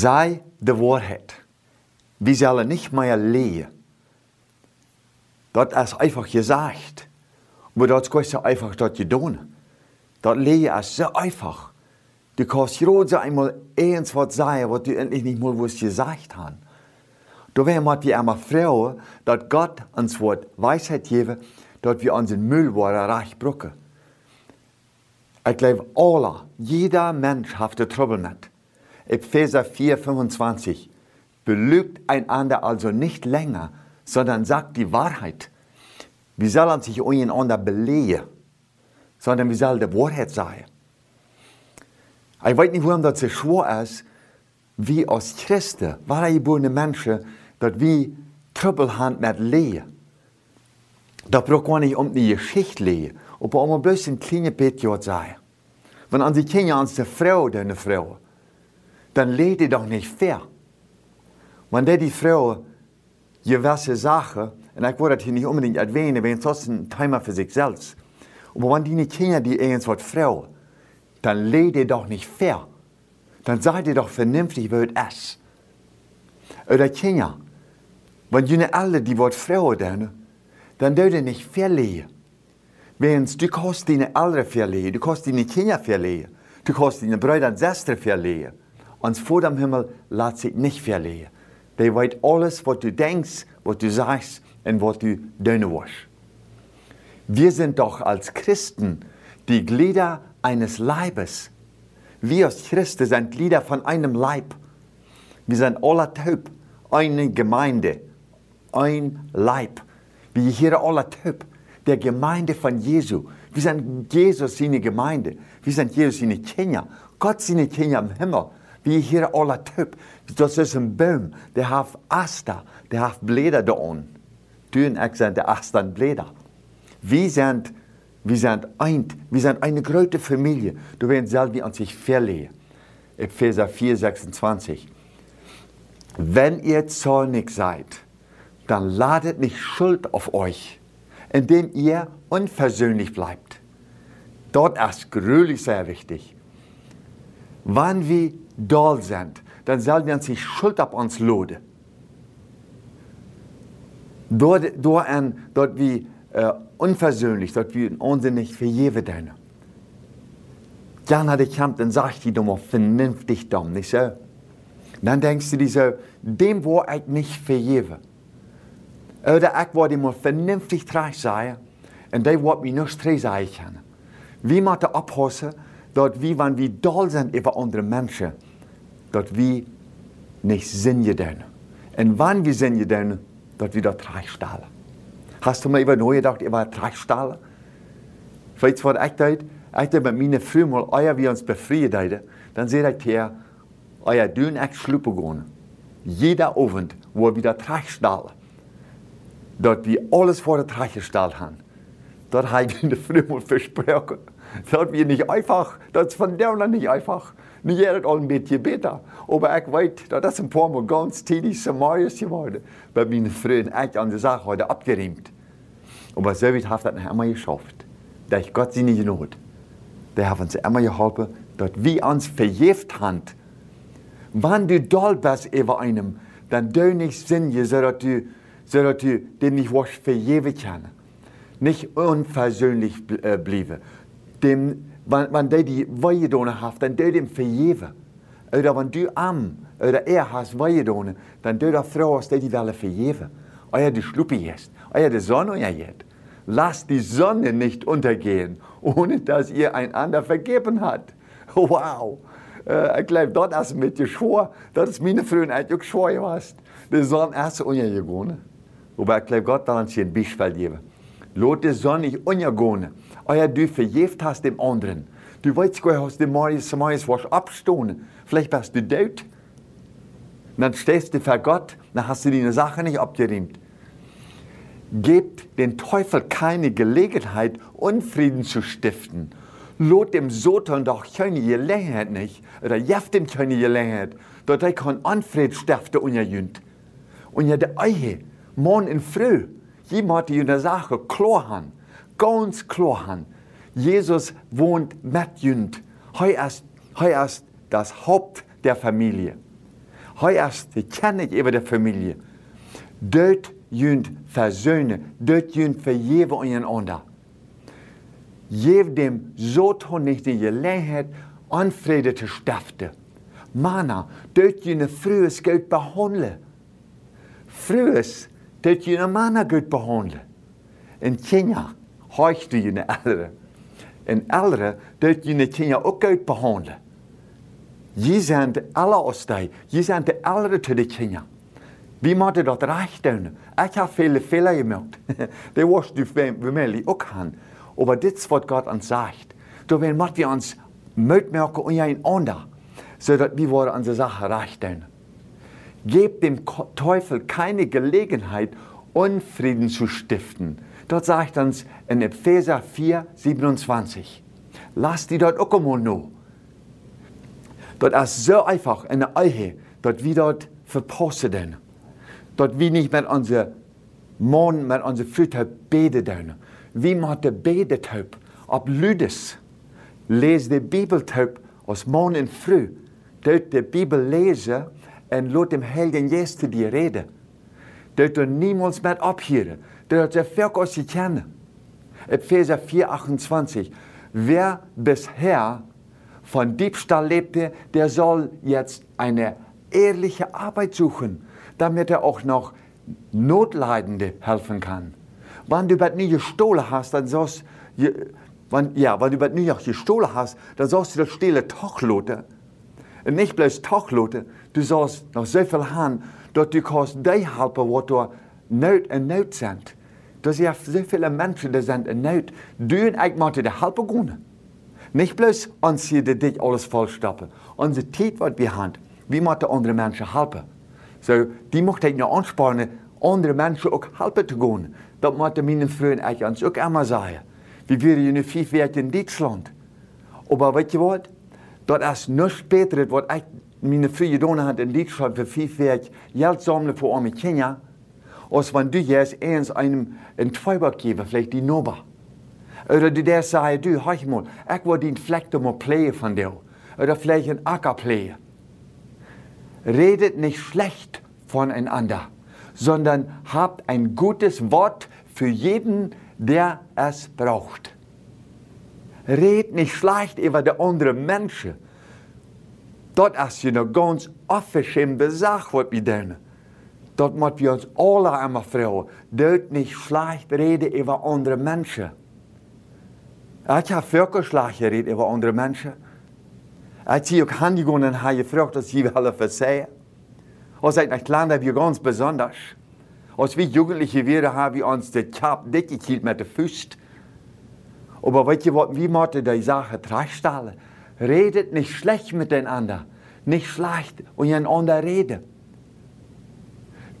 Sei de Wahrheit. Wir sollen nicht mehr lehen. Das ist einfach gesagt. Aber das ist so einfach das getan. Das Lehen ist so einfach. Du kannst gerade einmal eins was sagen, was du endlich nicht mal was gesagt hast. Da wäre mal die einmal Frau, dass Gott uns Wort Weisheit geben, dass wir unseren Müll reich brücken. Ich glaube, alle, jeder Mensch hat Trouble mit. Epheser 4, 25. Belügt einander also nicht länger, sondern sagt die Wahrheit. Wir sollen sich einander belehen, sondern wir sollen die Wahrheit sagen. Ich weiß nicht, warum das so schwer ist, wie als Christen, geborene Menschen, dass wir Trouble haben mit Lehen. Da braucht man nicht um die Geschichte lehen, aber um ein bisschen kleine bisschen sagen. Wenn an die Kinder ans der Frau, deine Frau, dann leed doch nicht fair. Wenn der die Frau gewisse Sachen, und ich wollte das hier nicht unbedingt erwähnen, weil es ein Thema für sich selbst. Aber wenn die nicht Kinder, die eins wird Frau, dann leed ihr doch nicht fair. Dann seid ihr doch vernünftig, wie es. Oder Kinder, wenn ihr alle die Wort Frau dann, dann dürft ihr nicht verlieren. Wenn du kannst deine Eltern verlieren, du kannst deine Kinder verlieren, du kannst deine Brüder und Schwestern verlieren. Uns vor dem Himmel lässt sich nicht verlieren. Der weiß alles, was du denkst, was du sagst und was du tun willst. Wir sind doch als Christen die Glieder eines Leibes. Wir als Christen sind Glieder von einem Leib. Wir sind alle Typ, eine Gemeinde, ein Leib. Wir hier alle Typ der Gemeinde von Jesu. Wir sind Jesus seine Gemeinde. Wir sind Jesus seine Kinder. Gott seine Kinder im Himmel. Wir hier alle Typ. Das ist ein Baum, der hat Aster, der hat Blätter da unten. Du und ich sind die Aster und Blätter. Wir sind, wir sind ein, wir sind eine große Familie. Du wirst selber an sich verlegen. Epheser 4, 26. Wenn ihr zornig seid, dann ladet nicht Schuld auf euch, indem ihr unversöhnlich bleibt. Dort ist gründlich sehr wichtig. Wann wir doll sind, dann sollen wir uns die Schuld ab uns laden. Dort, dort, dort wie äh, unversöhnlich, dort wie uns nicht vergeben deine. Dann hat ich Kampf, dann sagt die mal vernünftig dumm, nicht so? Dann denkst du dir so, dem wo ich nicht vergeben. Oder ich wollte mal vernünftig treu sein, und der wird mich nicht treu sein können. Wie man da abhassen, dort wie wenn wir doll sind über andere Menschen, dort wir nicht Sinn gedaan. Und wann wir Sinn gedaan, dort wir dort stellen. Hast du mal über neu gedacht, über stellen? Weißt du, was ich deed? Ich mit meinen Frau mal, euer wir uns befrieden, dann sehe ich hier, euer dün ich schlupen gehen. Jeder Abend, wir wieder stellen. Dort wir alles vor der Tracht gestellt haben. Dort habe ich meine Frau mal versprochen. Dat wir nicht einfach, das ist von der nicht einfach. Nicht jeder al een beetje beter. Aber ich weiß, das ist ein paar Mal ganz tätig Samarisch geworden. Bei meinen Freunden echt an der Sache heute abgeräumt. Aber so weit hat das nicht immer geschafft. Durch Gott seine Not. Der hat uns immer geholfen, dass wir uns verjeft haben. Wenn du doll bist über einem, dann du nicht Sinn, so dass du, so dass du den nicht was verjeven kannst. Nicht unversöhnlich äh, bleiben dem, wenn, wenn die die weggedaan hat, dann doet hem vergeven. Oder wenn du am, oder er hast weggedaan, dann doet dat vrouw als die willen vergeven. Euer die Schluppe jetzt, euer die Sonne jetzt. Lasst die Sonne nicht untergehen, ohne dass ihr einander vergeben habt. Wow. Äh, ich glaube, dort ist mit dir schwor, das ist meine Freundin eigentlich schwor gewesen. Die Sonne ist untergegangen. Aber ich glaube, Gott will uns hier ein Beispiel geben. Die Sonne nicht untergehen. Euer du verjeft hast dem anderen. Du weißt gar dem Marius Marius was abstoßen. Vielleicht bist du tot. Dann stehst du vor Gott, dann hast du deine Sache nicht abgeräumt. Gebt den Teufel keine Gelegenheit, Unfrieden zu stiften. Lot dem Sotan doch keine Gelegenheit nicht, oder jeft dem keine Gelegenheit, dass er kann Anfried stiften unter Jünd. Und ja, der Eihe, morgen in früh, jemand in der Sache klar haben, ganz klar haben. Jesus wohnt mit Jünd. Heu ist, ist das Haupt der Familie. Heu ist die Kenne über der Familie. Dort jünd versöhnen, dort jünd vergeben untereinander. Geef dem so nicht die Gelegenheit, Anfrede zu stiften. Mana, dort jüne frühes Geld behandeln. Frühes, dort jüne Mana gut behandeln. In Kenia, heuchst du jüne Ältere. In Ältere, dort jüne Kenia auch gut behandeln. Je sind alle aus die, je sind die Ältere zu den Kenia. Wie moeten dat recht doen? Ik heb viele Fehler gemacht. Die was du familie auch haben. Aber das, was Gott uns sagt, da müssen wir uns mitmerken und einander, sodass wir unsere Sache recht tun. Gebt dem Teufel keine Gelegenheit, Unfrieden zu stiften. Dort sagt uns in Epheser 4, 27. Lasst die dort noch. Dort ist so einfach in der Ehe, dort wir dort verposten dat wir nicht mit unserem Mann, mit unserer Frau beten. Wie moeten beten op, op Ludes. Lees de Bibel op als man en vrouw. Dort de Bibel lezen en laat dem Heiligen Geest zu dir reden. Dort du niemals mit abhören. Dort er viel als sie kennen. Epheser 4, 28. Wer bisher von Diebstahl lebte, der soll jetzt eine ehrliche Arbeit suchen damit er auch noch Notleidende helfen kann. Wenn du nie gestohlen hast, dann sollst wenn, ja, wenn du auch gestohlen hast, dann sollst du das Tochlote. Und nicht bloß Tochlote, du sollst noch so viel haben, dass du kannst die helfen, was du Not in Not sind. Das sind so viele Menschen, die sind in Not. Du und ich müssen die helfen können. Nicht bloß uns hier dich alles vollstoppen. Unsere Zeit, was wir haben, wir müssen andere Menschen helfen. So, die mocht ik nou aanspannen, andere mensen ook helpen te gaan. Dat moeten mijn vrienden eigenlijk ons ook immer zeggen. We waren in vijf weken in Duitsland. Maar weet je wat? Dat is nog später, wat ik mijn vrienden gedaan had in Duitsland voor vijf weken, geld sammeln voor arme Kinder, als wenn du eins einem einen Zweiback geben, vielleicht die Noba. Oder du der sagst, du, hör mal, ich will den Fleck mal playen von dir. Oder vielleicht ein Acker playen redet nicht schlecht voneinander, sondern habt ein gutes Wort für jeden, der es braucht. Red nicht schlecht über die anderen Menschen. Dort ist eine ganz offizielle Sache, was wir tun. Dort müssen wir uns alle einmal fragen. Dort nicht schlecht reden über andere Menschen. Ich habe wirklich schlecht geredet über andere Menschen. Als zie ook handigen en hij vraagt dat je willen verzeihen. Als ik nach Land hebben we ganz besonders. Als wir Jugendliche wären, haben wir uns den Kap dick gekillt mit der Füßt. Aber weißt du, wie müssen die Sache dreistellen? Redet nicht schlecht miteinander. Nicht schlecht und einander reden.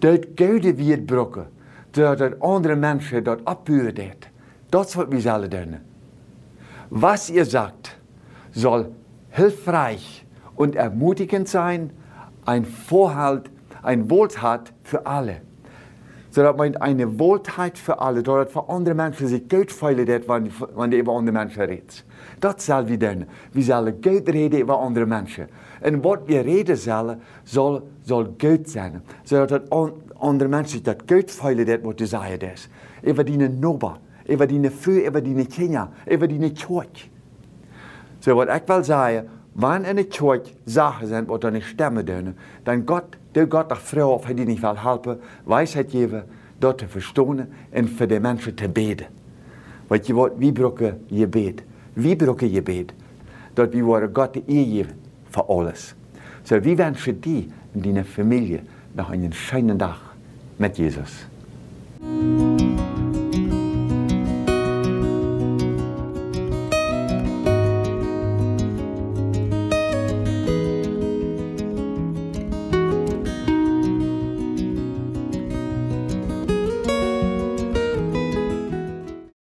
Dort Gelde wird brücken. Dort andere Menschen dort abhören. Das was wir sollen tun. Was ihr sagt, soll hilfreich und ermutigend sein, ein Vorhalt, ein Wohltat für alle. So dass man eine Wohltat für alle, dass für andere Menschen sich gut fühlen, wenn, wenn die über andere Menschen redet. Das soll wir tun. Wir sollen gut reden über andere Menschen. Und was wir reden sollen, soll, soll gut sein. So dass andere Menschen sich das gut fühlen, was du sagst. Über deine Nober, über deine Frau, über deine Kinder, über deine Kirche. So wat ik wil zeggen, wanneer in de kerk zaken zijn wat er niet stemmen doen, dan God, de God de vrouw of hij die niet wil helpen, wijsheid geven, dat te verstaan en voor de mensen te beden. Want je wordt, wie brokken je bed? Wie brokken je bed? Dat we worden God de eer geven alles. So, wie wensen die in die familie nog een schönen dag met Jezus.